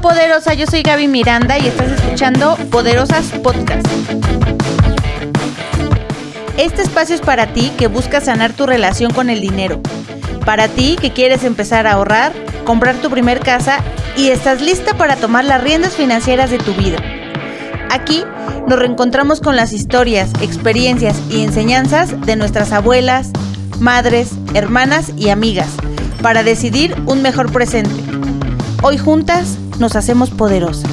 Poderosa, yo soy Gaby Miranda y estás escuchando Poderosas Podcast. Este espacio es para ti que buscas sanar tu relación con el dinero. Para ti que quieres empezar a ahorrar, comprar tu primer casa y estás lista para tomar las riendas financieras de tu vida. Aquí nos reencontramos con las historias, experiencias y enseñanzas de nuestras abuelas, madres, hermanas y amigas para decidir un mejor presente. Hoy juntas nos hacemos poderosas.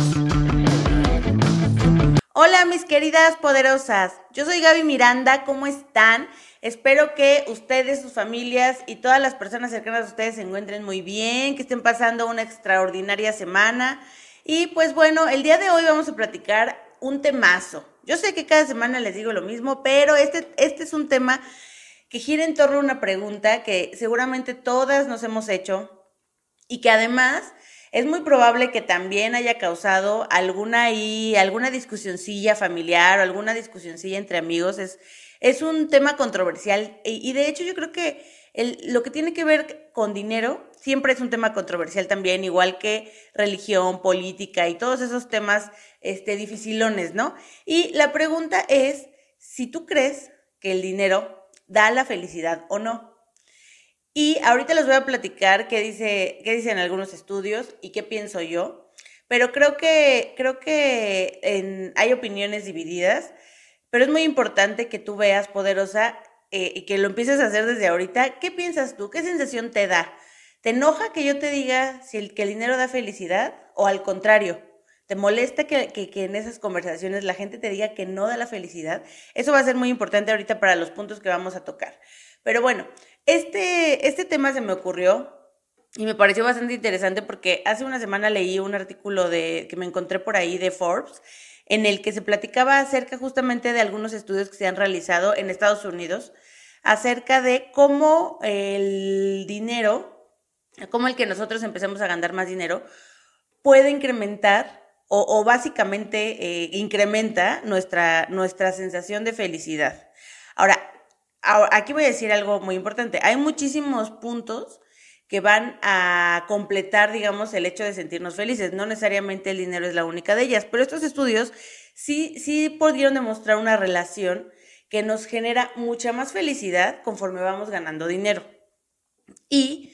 Hola mis queridas poderosas, yo soy Gaby Miranda, ¿cómo están? Espero que ustedes, sus familias y todas las personas cercanas a ustedes se encuentren muy bien, que estén pasando una extraordinaria semana. Y pues bueno, el día de hoy vamos a platicar un temazo. Yo sé que cada semana les digo lo mismo, pero este, este es un tema que gira en torno a una pregunta que seguramente todas nos hemos hecho y que además es muy probable que también haya causado alguna y alguna discusioncilla familiar o alguna discusioncilla entre amigos. Es, es un tema controversial y, de hecho yo creo que lo que tiene que ver con dinero siempre es un tema controversial también, igual que religión, política y todos esos temas este, dificilones, ¿no? Y la pregunta es si tú crees que el dinero da la felicidad o no. Y ahorita les voy a platicar qué, dice, qué dicen algunos estudios y qué pienso yo, pero creo que, creo que hay opiniones divididas, pero es muy importante que tú veas, poderosa, eh, y que lo empieces a hacer desde ahorita. ¿Qué piensas tú? ¿Qué sensación te da? ¿Te enoja que yo te diga si el, que el dinero da felicidad o al contrario? ¿Te molesta que, en esas conversaciones la gente te diga que no da la felicidad? Eso va a ser muy importante ahorita para los puntos que vamos a tocar. Pero bueno, este, este tema se me ocurrió y me pareció bastante interesante porque hace una semana leí un artículo de, que me encontré por ahí de Forbes en el que se platicaba acerca justamente de algunos estudios que se han realizado en Estados Unidos acerca de cómo el dinero, cómo el que nosotros empecemos a ganar más dinero, puede incrementar o, básicamente eh, incrementa nuestra, nuestra sensación de felicidad. Ahora, aquí voy a decir algo muy importante. Hay muchísimos puntos que van a completar, digamos, el hecho de sentirnos felices. No necesariamente el dinero es la única de ellas, pero estos estudios sí, sí pudieron demostrar una relación que nos genera mucha más felicidad conforme vamos ganando dinero. Y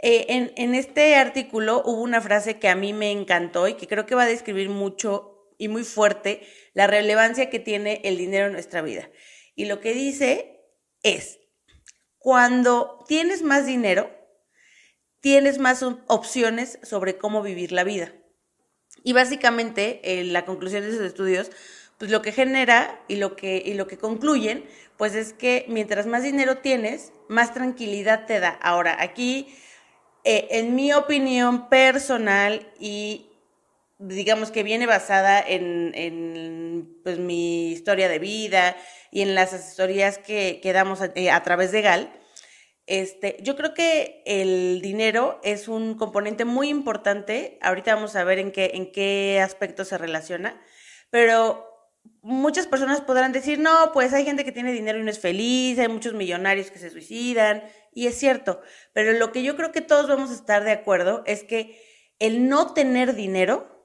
eh, en, este artículo hubo una frase que a mí me encantó y que creo que va a describir mucho y muy fuerte la relevancia que tiene el dinero en nuestra vida. Y lo que dice es, cuando tienes más dinero, tienes más opciones sobre cómo vivir la vida. Y básicamente, la conclusión de esos estudios, pues lo que genera y lo que, y lo que concluyen, pues es que mientras más dinero tienes, más tranquilidad te da. Ahora, aquí eh, en mi opinión personal y digamos que viene basada en, pues, mi historia de vida y en las asesorías que, damos eh, a, través de GAL, este, yo creo que el dinero es un componente muy importante. Ahorita vamos a ver en qué, en qué aspecto se relaciona, pero muchas personas podrán decir, no, pues hay gente que tiene dinero y no es feliz, hay muchos millonarios que se suicidan, y es cierto, pero lo que yo creo que todos vamos a estar de acuerdo es que el no tener dinero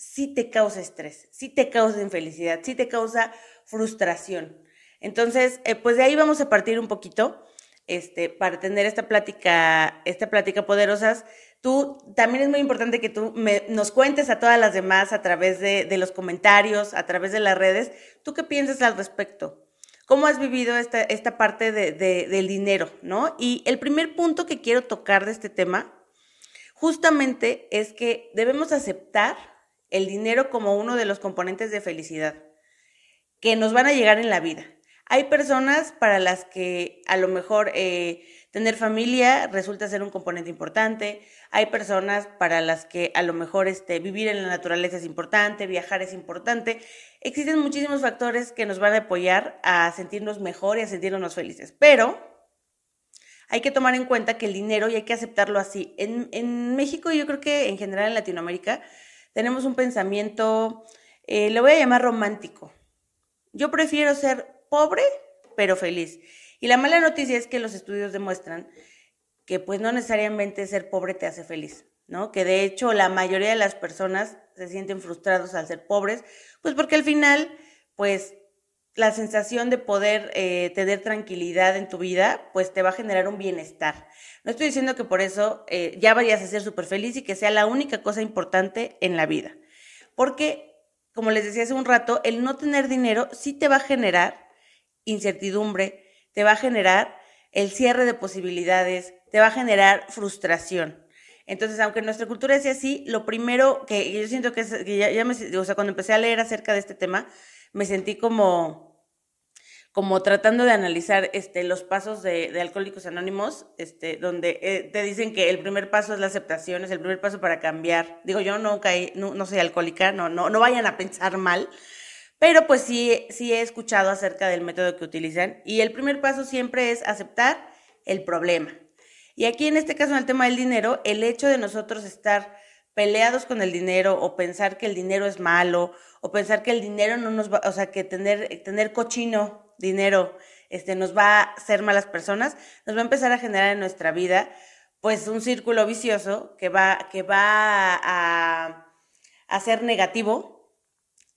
sí te causa estrés, sí te causa infelicidad, sí te causa frustración. Entonces, eh, pues de ahí vamos a partir un poquito, este, para tener esta plática, esta plática poderosas. Tú, también es muy importante que tú nos cuentes a todas las demás a través de, los comentarios, a través de las redes, ¿tú qué piensas al respecto? cómo has vivido esta, esta parte de, del dinero, ¿no? Y el primer punto que quiero tocar de este tema, justamente es que debemos aceptar el dinero como uno de los componentes de felicidad que nos van a llegar en la vida. Hay personas para las que a lo mejor eh, Tener familia resulta ser un componente importante. Hay personas para las que a lo mejor este, vivir en la naturaleza es importante, viajar es importante. Existen muchísimos factores que nos van a apoyar a sentirnos mejor y a sentirnos felices. Pero hay que tomar en cuenta que el dinero, y hay que aceptarlo así, en, en México yo creo que en general en Latinoamérica tenemos un pensamiento, eh, lo voy a llamar romántico. Yo prefiero ser pobre pero feliz. Y la mala noticia es que los estudios demuestran que pues no necesariamente ser pobre te hace feliz, ¿no? Que de hecho la mayoría de las personas se sienten frustrados al ser pobres, pues porque al final, pues la sensación de poder eh, tener tranquilidad en tu vida, pues te va a generar un bienestar. No estoy diciendo que por eso eh, ya vayas a ser súper feliz y que sea la única cosa importante en la vida. Porque, como les decía hace un rato, el no tener dinero sí te va a generar incertidumbre, te va a generar el cierre de posibilidades, te va a generar frustración. Entonces, aunque nuestra cultura sea así, lo primero que yo siento que, es, que ya, me, o sea, cuando empecé a leer acerca de este tema, me sentí como, como tratando de analizar este, los pasos de, Alcohólicos Anónimos, este, donde eh, te dicen que el primer paso es la aceptación, es el primer paso para cambiar. Digo, yo no, caí, no, no soy alcohólica, no, no, no vayan a pensar mal, pero pues sí, sí he escuchado acerca del método que utilizan y el primer paso siempre es aceptar el problema. Y aquí en este caso, en el tema del dinero, el hecho de nosotros estar peleados con el dinero o pensar que el dinero es malo o pensar que el dinero no nos va, o sea, que tener, tener cochino dinero este, nos va a hacer malas personas, nos va a empezar a generar en nuestra vida pues un círculo vicioso que va, que va a, a ser negativo.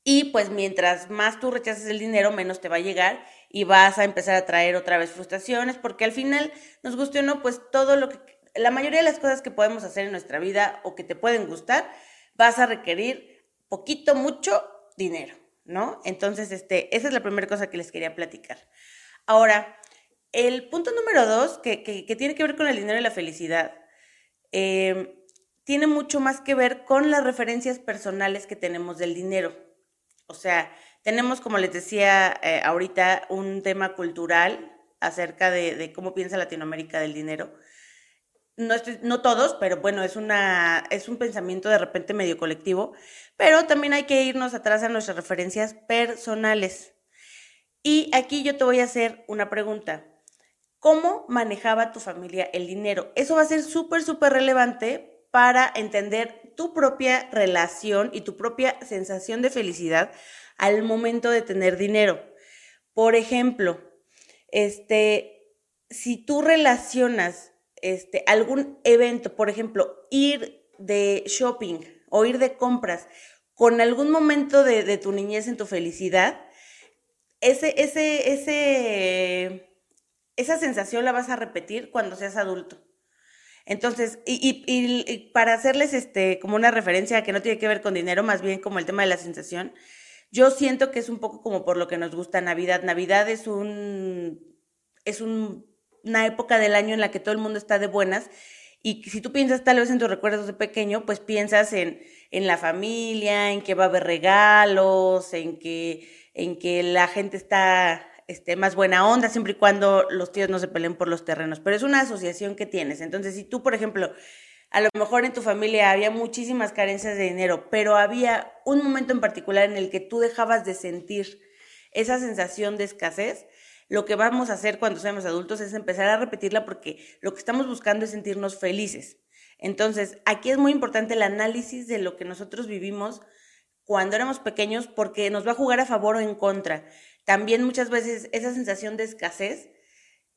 Y pues mientras más tú rechaces el dinero, menos te va a llegar y vas a empezar a traer otra vez frustraciones, porque al final, nos guste o no, pues todo lo que, la mayoría de las cosas que podemos hacer en nuestra vida o que te pueden gustar, vas a requerir poquito, mucho dinero, ¿no? Entonces, este, esa es la primera cosa que les quería platicar. Ahora, el punto número dos, que, que, tiene que ver con el dinero y la felicidad, em, tiene mucho más que ver con las referencias personales que tenemos del dinero. O sea, tenemos, como les decía eh, ahorita, un tema cultural acerca de, cómo piensa Latinoamérica del dinero. No, todos, pero bueno, es, una, es un pensamiento de repente medio colectivo, pero también hay que irnos atrás a nuestras referencias personales. Y aquí yo te voy a hacer una pregunta. ¿Cómo manejaba tu familia el dinero? Eso va a ser súper, súper relevante para entender tu propia relación y tu propia sensación de felicidad al momento de tener dinero. Por ejemplo, este, si tú relacionas este, algún evento, por ejemplo, ir de shopping o ir de compras con algún momento de, tu niñez en tu felicidad, ese, ese, ese, esa sensación la vas a repetir cuando seas adulto. Entonces, y, y, para hacerles este, como una referencia que no tiene que ver con dinero, más bien como el tema de la sensación, yo siento que es un poco como por lo que nos gusta Navidad. Navidad es un es una época del año en la que todo el mundo está de buenas y si tú piensas tal vez en tus recuerdos de pequeño, pues piensas en, en la familia, en que va a haber regalos, en que, en que la gente está este, más buena onda, siempre y cuando los tíos no se peleen por los terrenos. Pero es una asociación que tienes. Entonces, si tú, por ejemplo, a lo mejor en tu familia había muchísimas carencias de dinero, pero había un momento en particular en el que tú dejabas de sentir esa sensación de escasez, lo que vamos a hacer cuando seamos adultos es empezar a repetirla porque lo que estamos buscando es sentirnos felices. Entonces, aquí es muy importante el análisis de lo que nosotros vivimos cuando éramos pequeños porque nos va a jugar a favor o en contra. También muchas veces esa sensación de escasez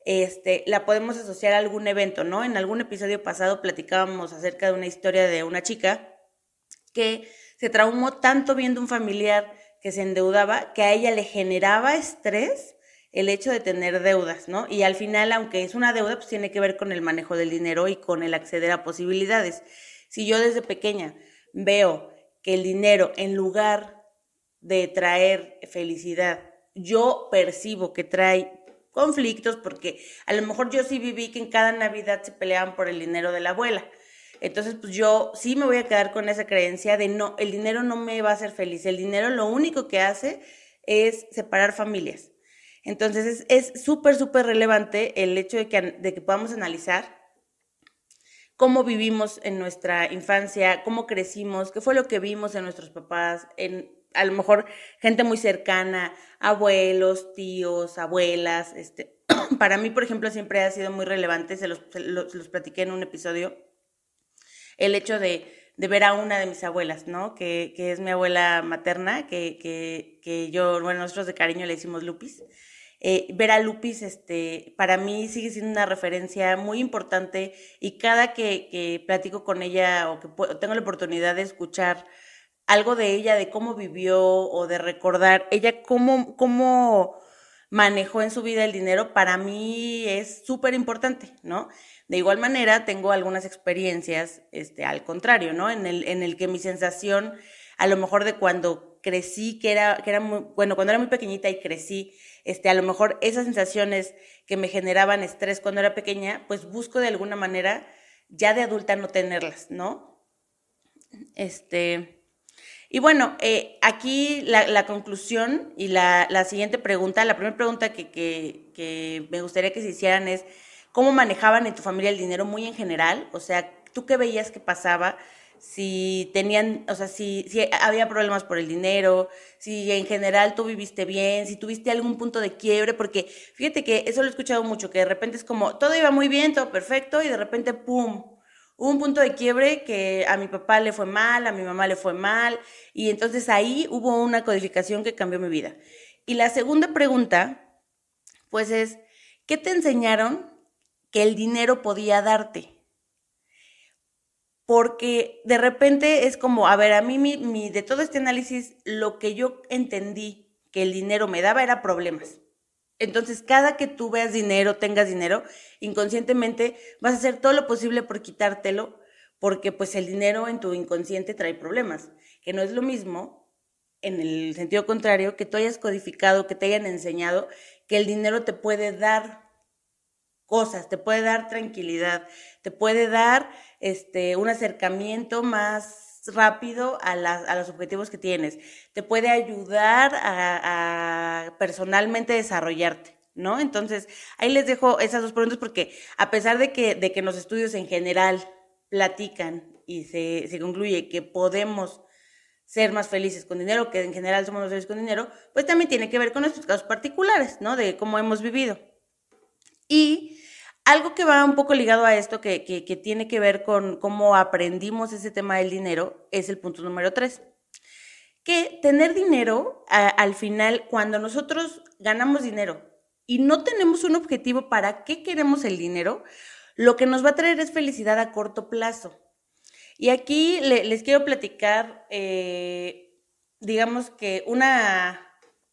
este, la podemos asociar a algún evento, ¿no? En algún episodio pasado platicábamos acerca de una historia de una chica que se traumó tanto viendo un familiar que se endeudaba que a ella le generaba estrés el hecho de tener deudas, ¿no? Y al final, aunque es una deuda, pues tiene que ver con el manejo del dinero y con el acceder a posibilidades. Si yo desde pequeña veo que el dinero, en lugar de traer felicidad, yo percibo que trae conflictos, porque a lo mejor yo sí viví que en cada Navidad se peleaban por el dinero de la abuela. Entonces, pues yo sí me voy a quedar con esa creencia de no, el dinero no me va a hacer feliz. El dinero lo único que hace es separar familias. Entonces, es súper, súper relevante el hecho de que, de que podamos analizar cómo vivimos en nuestra infancia, cómo crecimos, qué fue lo que vimos en nuestros papás, en a lo mejor gente muy cercana, abuelos, tíos, abuelas. Este, para mí, por ejemplo, siempre ha sido muy relevante, se los, los, platiqué en un episodio, el hecho de, ver a una de mis abuelas, ¿no? Que, es mi abuela materna, que, que, yo, bueno, nosotros de cariño le decimos Lupis. Eh, Vera Lupis, este, para mí sigue siendo una referencia muy importante y cada que, que platico con ella o que tengo la oportunidad de escuchar algo de ella, de cómo vivió o de recordar ella cómo, cómo manejó en su vida el dinero, para mí es súper importante, ¿no? De igual manera, tengo algunas experiencias, este, al contrario, ¿no? En el, en el que mi sensación, a lo mejor de cuando crecí, que era, que era muy, bueno, cuando era muy pequeñita y crecí, este, a lo mejor esas sensaciones que me generaban estrés cuando era pequeña, pues busco de alguna manera ya de adulta no tenerlas, ¿no? Este, y bueno, eh, aquí la, conclusión y la, la, siguiente pregunta, la primera pregunta que, que, que me gustaría que se hicieran es, ¿cómo manejaban en tu familia el dinero muy en general? O sea, ¿tú qué veías que pasaba? Si tenían, o sea, si, si había problemas por el dinero, si en general tú viviste bien, si tuviste algún punto de quiebre, porque fíjate que eso lo he escuchado mucho, que de repente es como, todo iba muy bien, todo perfecto, y de repente, ¡pum! Hubo un punto de quiebre que a mi papá le fue mal, a mi mamá le fue mal, y entonces ahí hubo una codificación que cambió mi vida. Y la segunda pregunta, pues es, ¿qué te enseñaron que el dinero podía darte? Porque de repente es como, a ver, a mí mi, de todo este análisis, lo que yo entendí que el dinero me daba era problemas. Entonces, cada que tú veas dinero, tengas dinero, inconscientemente vas a hacer todo lo posible por quitártelo, porque pues el dinero en tu inconsciente trae problemas, que no es lo mismo, en el sentido contrario, que tú hayas codificado, que te hayan enseñado que el dinero te puede dar cosas, te puede dar tranquilidad, te puede dar este, un acercamiento más rápido a, a los objetivos que tienes, te puede ayudar a, personalmente desarrollarte. ¿No? Entonces, ahí les dejo esas dos preguntas porque a pesar de que, de que los estudios en general platican y se, se concluye que podemos ser más felices con dinero, que en general somos más felices con dinero, pues también tiene que ver con nuestros casos particulares, ¿no? De cómo hemos vivido. Y algo que va un poco ligado a esto, que, tiene que ver con cómo aprendimos ese tema del dinero, es el punto número tres. Que tener dinero, al final, cuando nosotros ganamos dinero y no tenemos un objetivo para qué queremos el dinero, lo que nos va a traer es felicidad a corto plazo. Y aquí les quiero platicar, eh, digamos que una,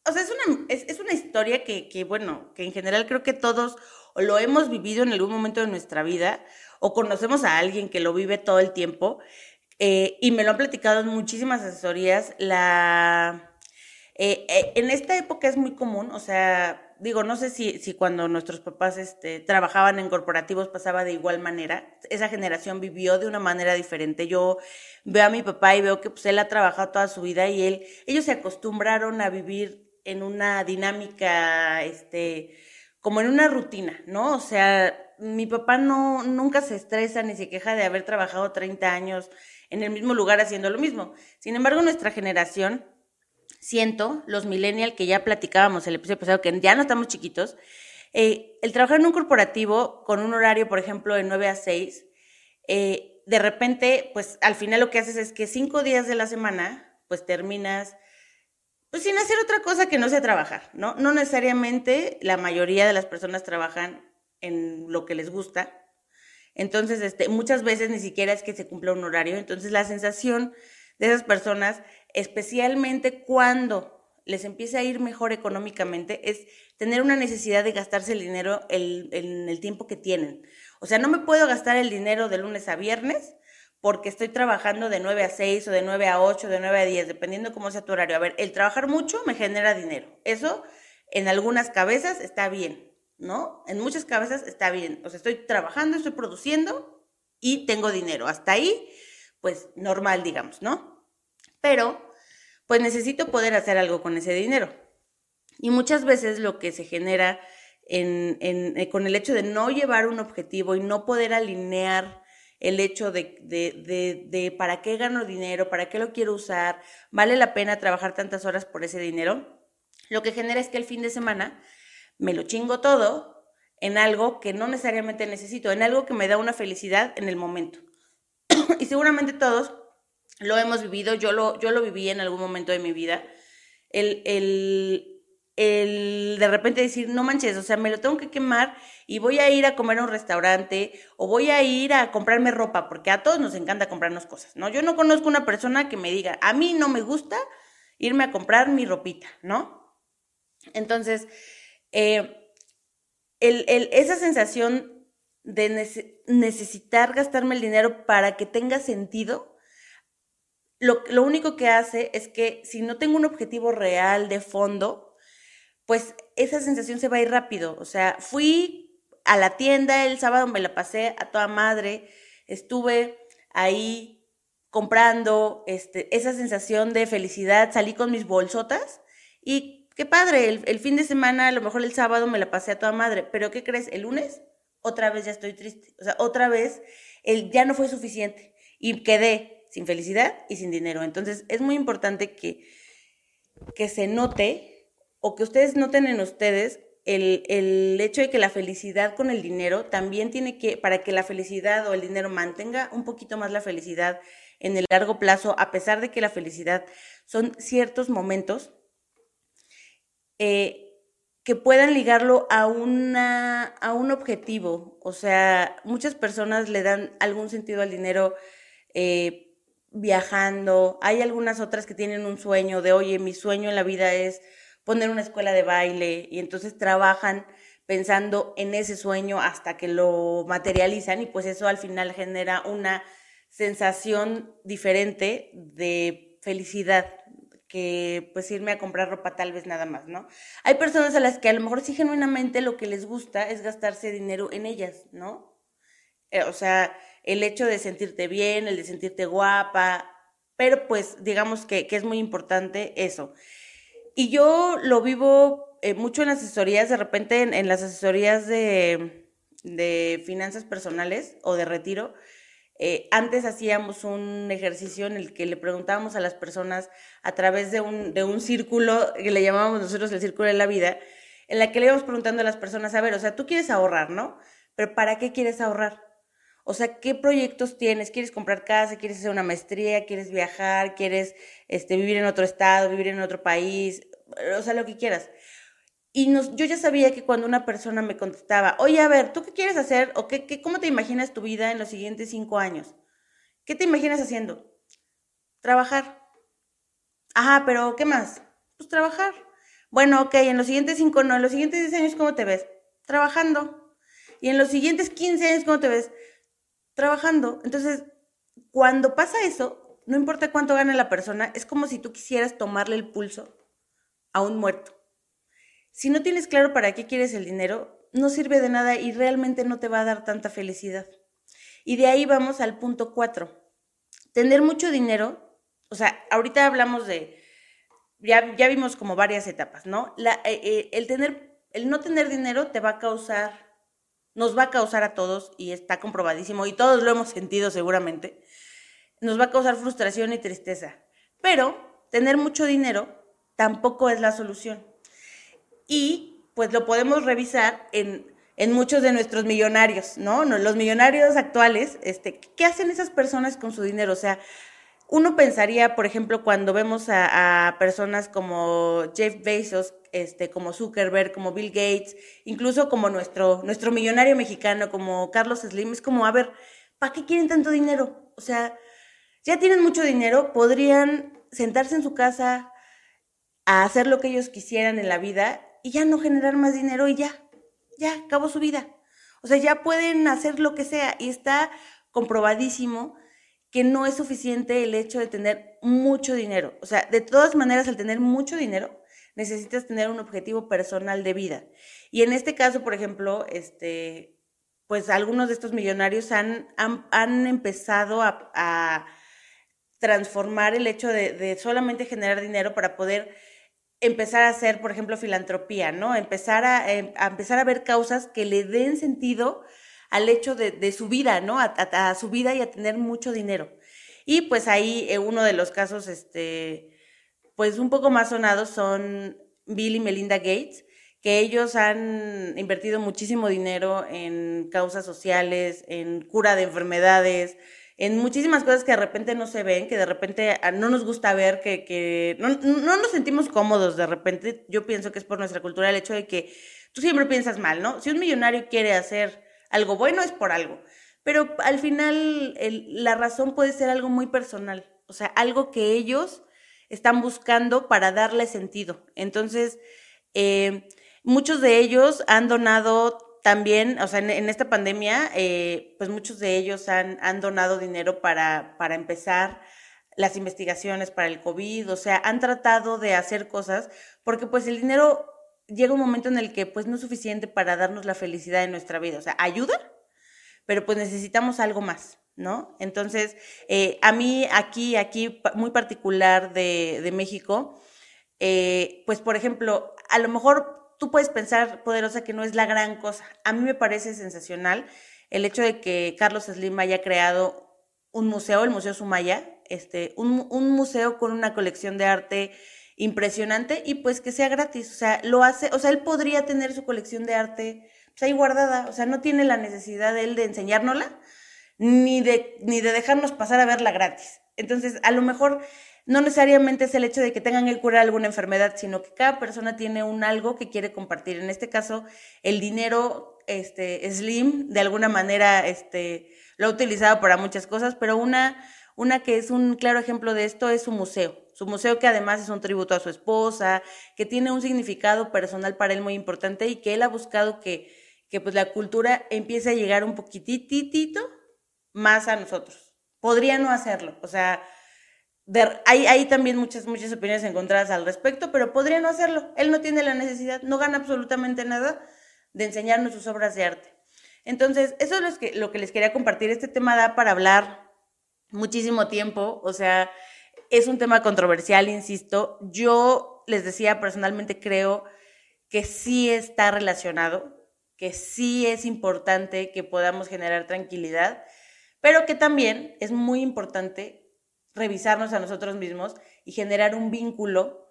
o sea, es una, es, una historia que, que, bueno, que en general creo que todos lo hemos vivido en algún momento de nuestra vida o conocemos a alguien que lo vive todo el tiempo eh, y me lo han platicado en muchísimas asesorías. La, eh, eh, en esta época es muy común, o sea, digo, no sé si, si cuando nuestros papás este, trabajaban en corporativos pasaba de igual manera. Esa generación vivió de una manera diferente. Yo veo a mi papá y veo que pues, él ha trabajado toda su vida y él, ellos se acostumbraron a vivir en una dinámica, este, como en una rutina, ¿no? O sea, mi papá no, nunca se estresa ni se queja de haber trabajado 30 años en el mismo lugar haciendo lo mismo. Sin embargo, nuestra generación, siento, los millennials que ya platicábamos el episodio pasado, que ya no estamos chiquitos, eh, el trabajar en un corporativo con un horario, por ejemplo, de 9 a 6, eh, de repente, pues al final lo que haces es que cinco días de la semana, pues terminas pues sin hacer otra cosa que no sea trabajar, ¿no? No necesariamente la mayoría de las personas trabajan en lo que les gusta. Entonces, este, muchas veces ni siquiera es que se cumpla un horario. Entonces, la sensación de esas personas, especialmente cuando les empieza a ir mejor económicamente, es tener una necesidad de gastarse el dinero en el tiempo que tienen. O sea, no me puedo gastar el dinero de lunes a viernes porque estoy trabajando de 9 a 6 o de 9 a 8, de 9 a 10, dependiendo cómo sea tu horario. A ver, el trabajar mucho me genera dinero. Eso en algunas cabezas está bien, ¿no? En muchas cabezas está bien. O sea, estoy trabajando, estoy produciendo y tengo dinero. Hasta ahí, pues normal, digamos, ¿no? Pero, pues necesito poder hacer algo con ese dinero. Y muchas veces lo que se genera en, eh, con el hecho de no llevar un objetivo y no poder alinear el hecho de, de, de, para qué gano dinero, para qué lo quiero usar, vale la pena trabajar tantas horas por ese dinero, lo que genera es que el fin de semana me lo chingo todo en algo que no necesariamente necesito, en algo que me da una felicidad en el momento. y seguramente todos lo hemos vivido, yo lo, yo lo viví en algún momento de mi vida, el, el, el de repente decir, no manches, o sea, me lo tengo que quemar y voy a ir a comer a un restaurante o voy a ir a comprarme ropa, porque a todos nos encanta comprarnos cosas, ¿no? Yo no conozco una persona que me diga, a mí no me gusta irme a comprar mi ropita, ¿no? Entonces, eh, esa sensación de necesitar gastarme el dinero para que tenga sentido, lo, lo único que hace es que si no tengo un objetivo real de fondo, pues esa sensación se va a ir rápido. O sea, fui a la tienda el sábado, me la pasé a toda madre, estuve ahí comprando, este, esa sensación de felicidad, salí con mis bolsotas y qué padre, el, fin de semana, a lo mejor el sábado me la pasé a toda madre, pero ¿qué crees? El lunes otra vez ya estoy triste, o sea, otra vez el, ya no fue suficiente y quedé sin felicidad y sin dinero. Entonces es muy importante que, que se note o que ustedes noten en ustedes el, hecho de que la felicidad con el dinero también tiene que, para que la felicidad o el dinero mantenga un poquito más la felicidad en el largo plazo, a pesar de que la felicidad son ciertos momentos, eh, que puedan ligarlo a, una, a un objetivo. O sea, muchas personas le dan algún sentido al dinero eh, viajando, hay algunas otras que tienen un sueño de, oye, mi sueño en la vida es poner una escuela de baile y entonces trabajan pensando en ese sueño hasta que lo materializan y pues eso al final genera una sensación diferente de felicidad que pues irme a comprar ropa tal vez nada más, ¿no? Hay personas a las que a lo mejor sí genuinamente lo que les gusta es gastarse dinero en ellas, ¿no? Eh, o sea, el hecho de sentirte bien, el de sentirte guapa, pero pues digamos que, que es muy importante eso. Y yo lo vivo eh, mucho en asesorías, de repente en, las asesorías de, finanzas personales o de retiro. Eh, antes hacíamos un ejercicio en el que le preguntábamos a las personas a través de un, de un círculo que le llamábamos nosotros el círculo de la vida, en la que le íbamos preguntando a las personas, a ver, o sea, tú quieres ahorrar, ¿no? Pero ¿para qué quieres ahorrar? O sea, ¿qué proyectos tienes? ¿Quieres comprar casa? ¿Quieres hacer una maestría? ¿Quieres viajar? ¿Quieres este, vivir en otro estado? ¿Vivir en otro país? O sea, lo que quieras. Y yo ya sabía que cuando una persona me contestaba, oye, a ver, ¿tú qué quieres hacer? ¿O qué, qué, cómo te imaginas tu vida en los siguientes cinco años? ¿Qué te imaginas haciendo? Trabajar. Ajá, pero ¿qué más? Pues trabajar. Bueno, ok, en los siguientes cinco, no, en los siguientes diez años, ¿cómo te ves? Trabajando. Y en los siguientes 15 años, ¿cómo te ves? Trabajando. Entonces, cuando pasa eso, no importa cuánto gane la persona, es como si tú quisieras tomarle el pulso a un muerto. Si no tienes claro para qué quieres el dinero, no sirve de nada y realmente no te va a dar tanta felicidad. Y de ahí vamos al punto cuatro. Tener mucho dinero, o sea, ahorita hablamos de, ya, ya vimos como varias etapas, ¿no? Eh, eh, el, tener, el no tener dinero te va a causar nos va a causar a todos, y está comprobadísimo, y todos lo hemos sentido seguramente, nos va a causar frustración y tristeza. Pero tener mucho dinero tampoco es la solución. Y pues lo podemos revisar en, muchos de nuestros millonarios, ¿no? Los millonarios actuales, este, ¿qué hacen esas personas con su dinero? O sea, uno pensaría, por ejemplo, cuando vemos a, personas como Jeff Bezos, este, como Zuckerberg, como Bill Gates, incluso como nuestro, nuestro millonario mexicano, como Carlos Slim, es como, a ver, ¿para qué quieren tanto dinero? O sea, ya tienen mucho dinero, podrían sentarse en su casa a hacer lo que ellos quisieran en la vida y ya no generar más dinero y ya, ya, acabó su vida. O sea, ya pueden hacer lo que sea y está comprobadísimo que no es suficiente el hecho de tener mucho dinero. O sea, de todas maneras, al tener mucho dinero, necesitas tener un objetivo personal de vida. Y en este caso, por ejemplo, este, pues algunos de estos millonarios han, han, empezado a, transformar el hecho de, solamente generar dinero para poder empezar a hacer, por ejemplo, filantropía, ¿no? Empezar a, em, empezar a ver causas que le den sentido al hecho de, su vida, ¿no? A, su vida y a tener mucho dinero. Y pues ahí eh, uno de los casos, este, pues un poco más sonados son Bill y Melinda Gates, que ellos han invertido muchísimo dinero en causas sociales, en cura de enfermedades, en muchísimas cosas que de repente no se ven, que de repente ah, no nos gusta ver, que, que no, no, nos sentimos cómodos de repente. Yo pienso que es por nuestra cultura el hecho de que tú siempre piensas mal, ¿no? Si un millonario quiere hacer algo bueno es por algo, pero al final la razón puede ser algo muy personal, o sea, algo que ellos están buscando para darle sentido. Entonces, eh, muchos de ellos han donado también, o sea, en, esta pandemia, eh, pues muchos de ellos han, han donado dinero para, para empezar las investigaciones para el COVID, o sea, han tratado de hacer cosas, porque pues el dinero llega un momento en el que pues no es suficiente para darnos la felicidad en nuestra vida, o sea, ayuda, pero pues necesitamos algo más, ¿no? Entonces, eh, a mí aquí, aquí muy particular de, de México, eh, pues por ejemplo, a lo mejor tú puedes pensar, poderosa, que no es la gran cosa. A mí me parece sensacional el hecho de que Carlos Slim haya creado un museo, el Museo Sumaya, este, un, un museo con una colección de arte impresionante y pues que sea gratis. O sea, lo hace, o sea, él podría tener su colección de arte pues, ahí guardada, o sea, no tiene la necesidad de él de enseñárnosla, ni de, ni de dejarnos pasar a verla gratis. Entonces, a lo mejor no necesariamente es el hecho de que tengan que curar alguna enfermedad, sino que cada persona tiene un algo que quiere compartir. En este caso, el dinero este, Slim, de alguna manera, este, lo ha utilizado para muchas cosas, pero una, una que es un claro ejemplo de esto es su museo. Su museo que además es un tributo a su esposa, que tiene un significado personal para él muy importante y que él ha buscado que, que pues la cultura empiece a llegar un poquitito más a nosotros. Podría no hacerlo, o sea, hay, también muchas, muchas opiniones encontradas al respecto, pero podría no hacerlo. Él no tiene la necesidad, no gana absolutamente nada de enseñarnos sus obras de arte. Entonces, eso es lo que, lo que les quería compartir. Este tema da para hablar muchísimo tiempo, o sea, es un tema controversial, insisto. Yo les decía, personalmente creo que sí está relacionado, que sí es importante que podamos generar tranquilidad, pero que también es muy importante revisarnos a nosotros mismos y generar un vínculo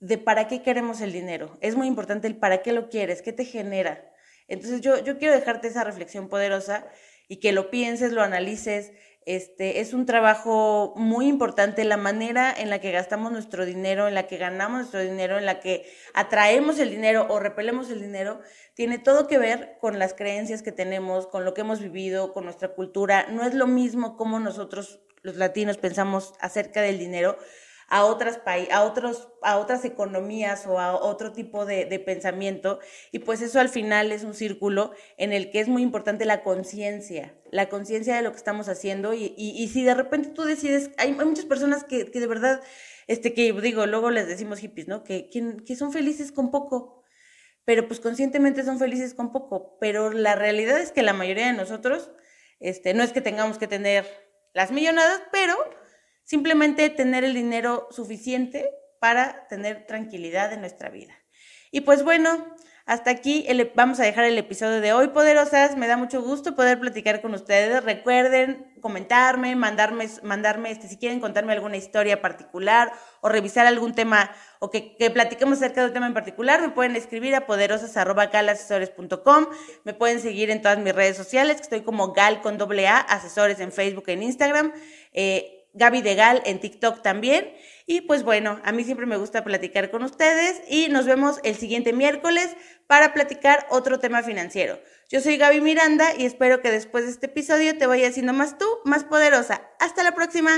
de para qué queremos el dinero. Es muy importante el para qué lo quieres, qué te genera. Entonces yo, yo quiero dejarte esa reflexión poderosa y que lo pienses, lo analices. Este, es un trabajo muy importante la manera en la que gastamos nuestro dinero, en la que ganamos nuestro dinero, en la que atraemos el dinero o repelemos el dinero, tiene todo que ver con las creencias que tenemos, con lo que hemos vivido, con nuestra cultura. No es lo mismo como nosotros los latinos pensamos acerca del dinero a otras a otros a otras economías o a otro tipo de, pensamiento. Y pues eso al final es un círculo en el que es muy importante la conciencia la conciencia de lo que estamos haciendo. Y, si de repente tú decides hay, muchas personas que, de verdad este que digo luego les decimos hippies no que, que, que son felices con poco pero pues conscientemente son felices con poco. Pero la realidad es que la mayoría de nosotros este no es que tengamos que tener las millonadas, pero simplemente tener el dinero suficiente para tener tranquilidad en nuestra vida. Y pues bueno, hasta aquí vamos a dejar el episodio de hoy, poderosas. Me da mucho gusto poder platicar con ustedes. Recuerden comentarme, mandarme, mandarme este, si quieren contarme alguna historia particular o revisar algún tema o que, que platiquemos acerca de un tema en particular, me pueden escribir a poderosas.galasesores.com. Me pueden seguir en todas mis redes sociales, que estoy como Gal con doble A, asesores en Facebook, en Instagram. Eh, Gaby de Gal en TikTok también. Y pues bueno, a mí siempre me gusta platicar con ustedes y nos vemos el siguiente miércoles para platicar otro tema financiero. Yo soy Gaby Miranda y espero que después de este episodio te vaya haciendo más tú, más poderosa. Hasta la próxima.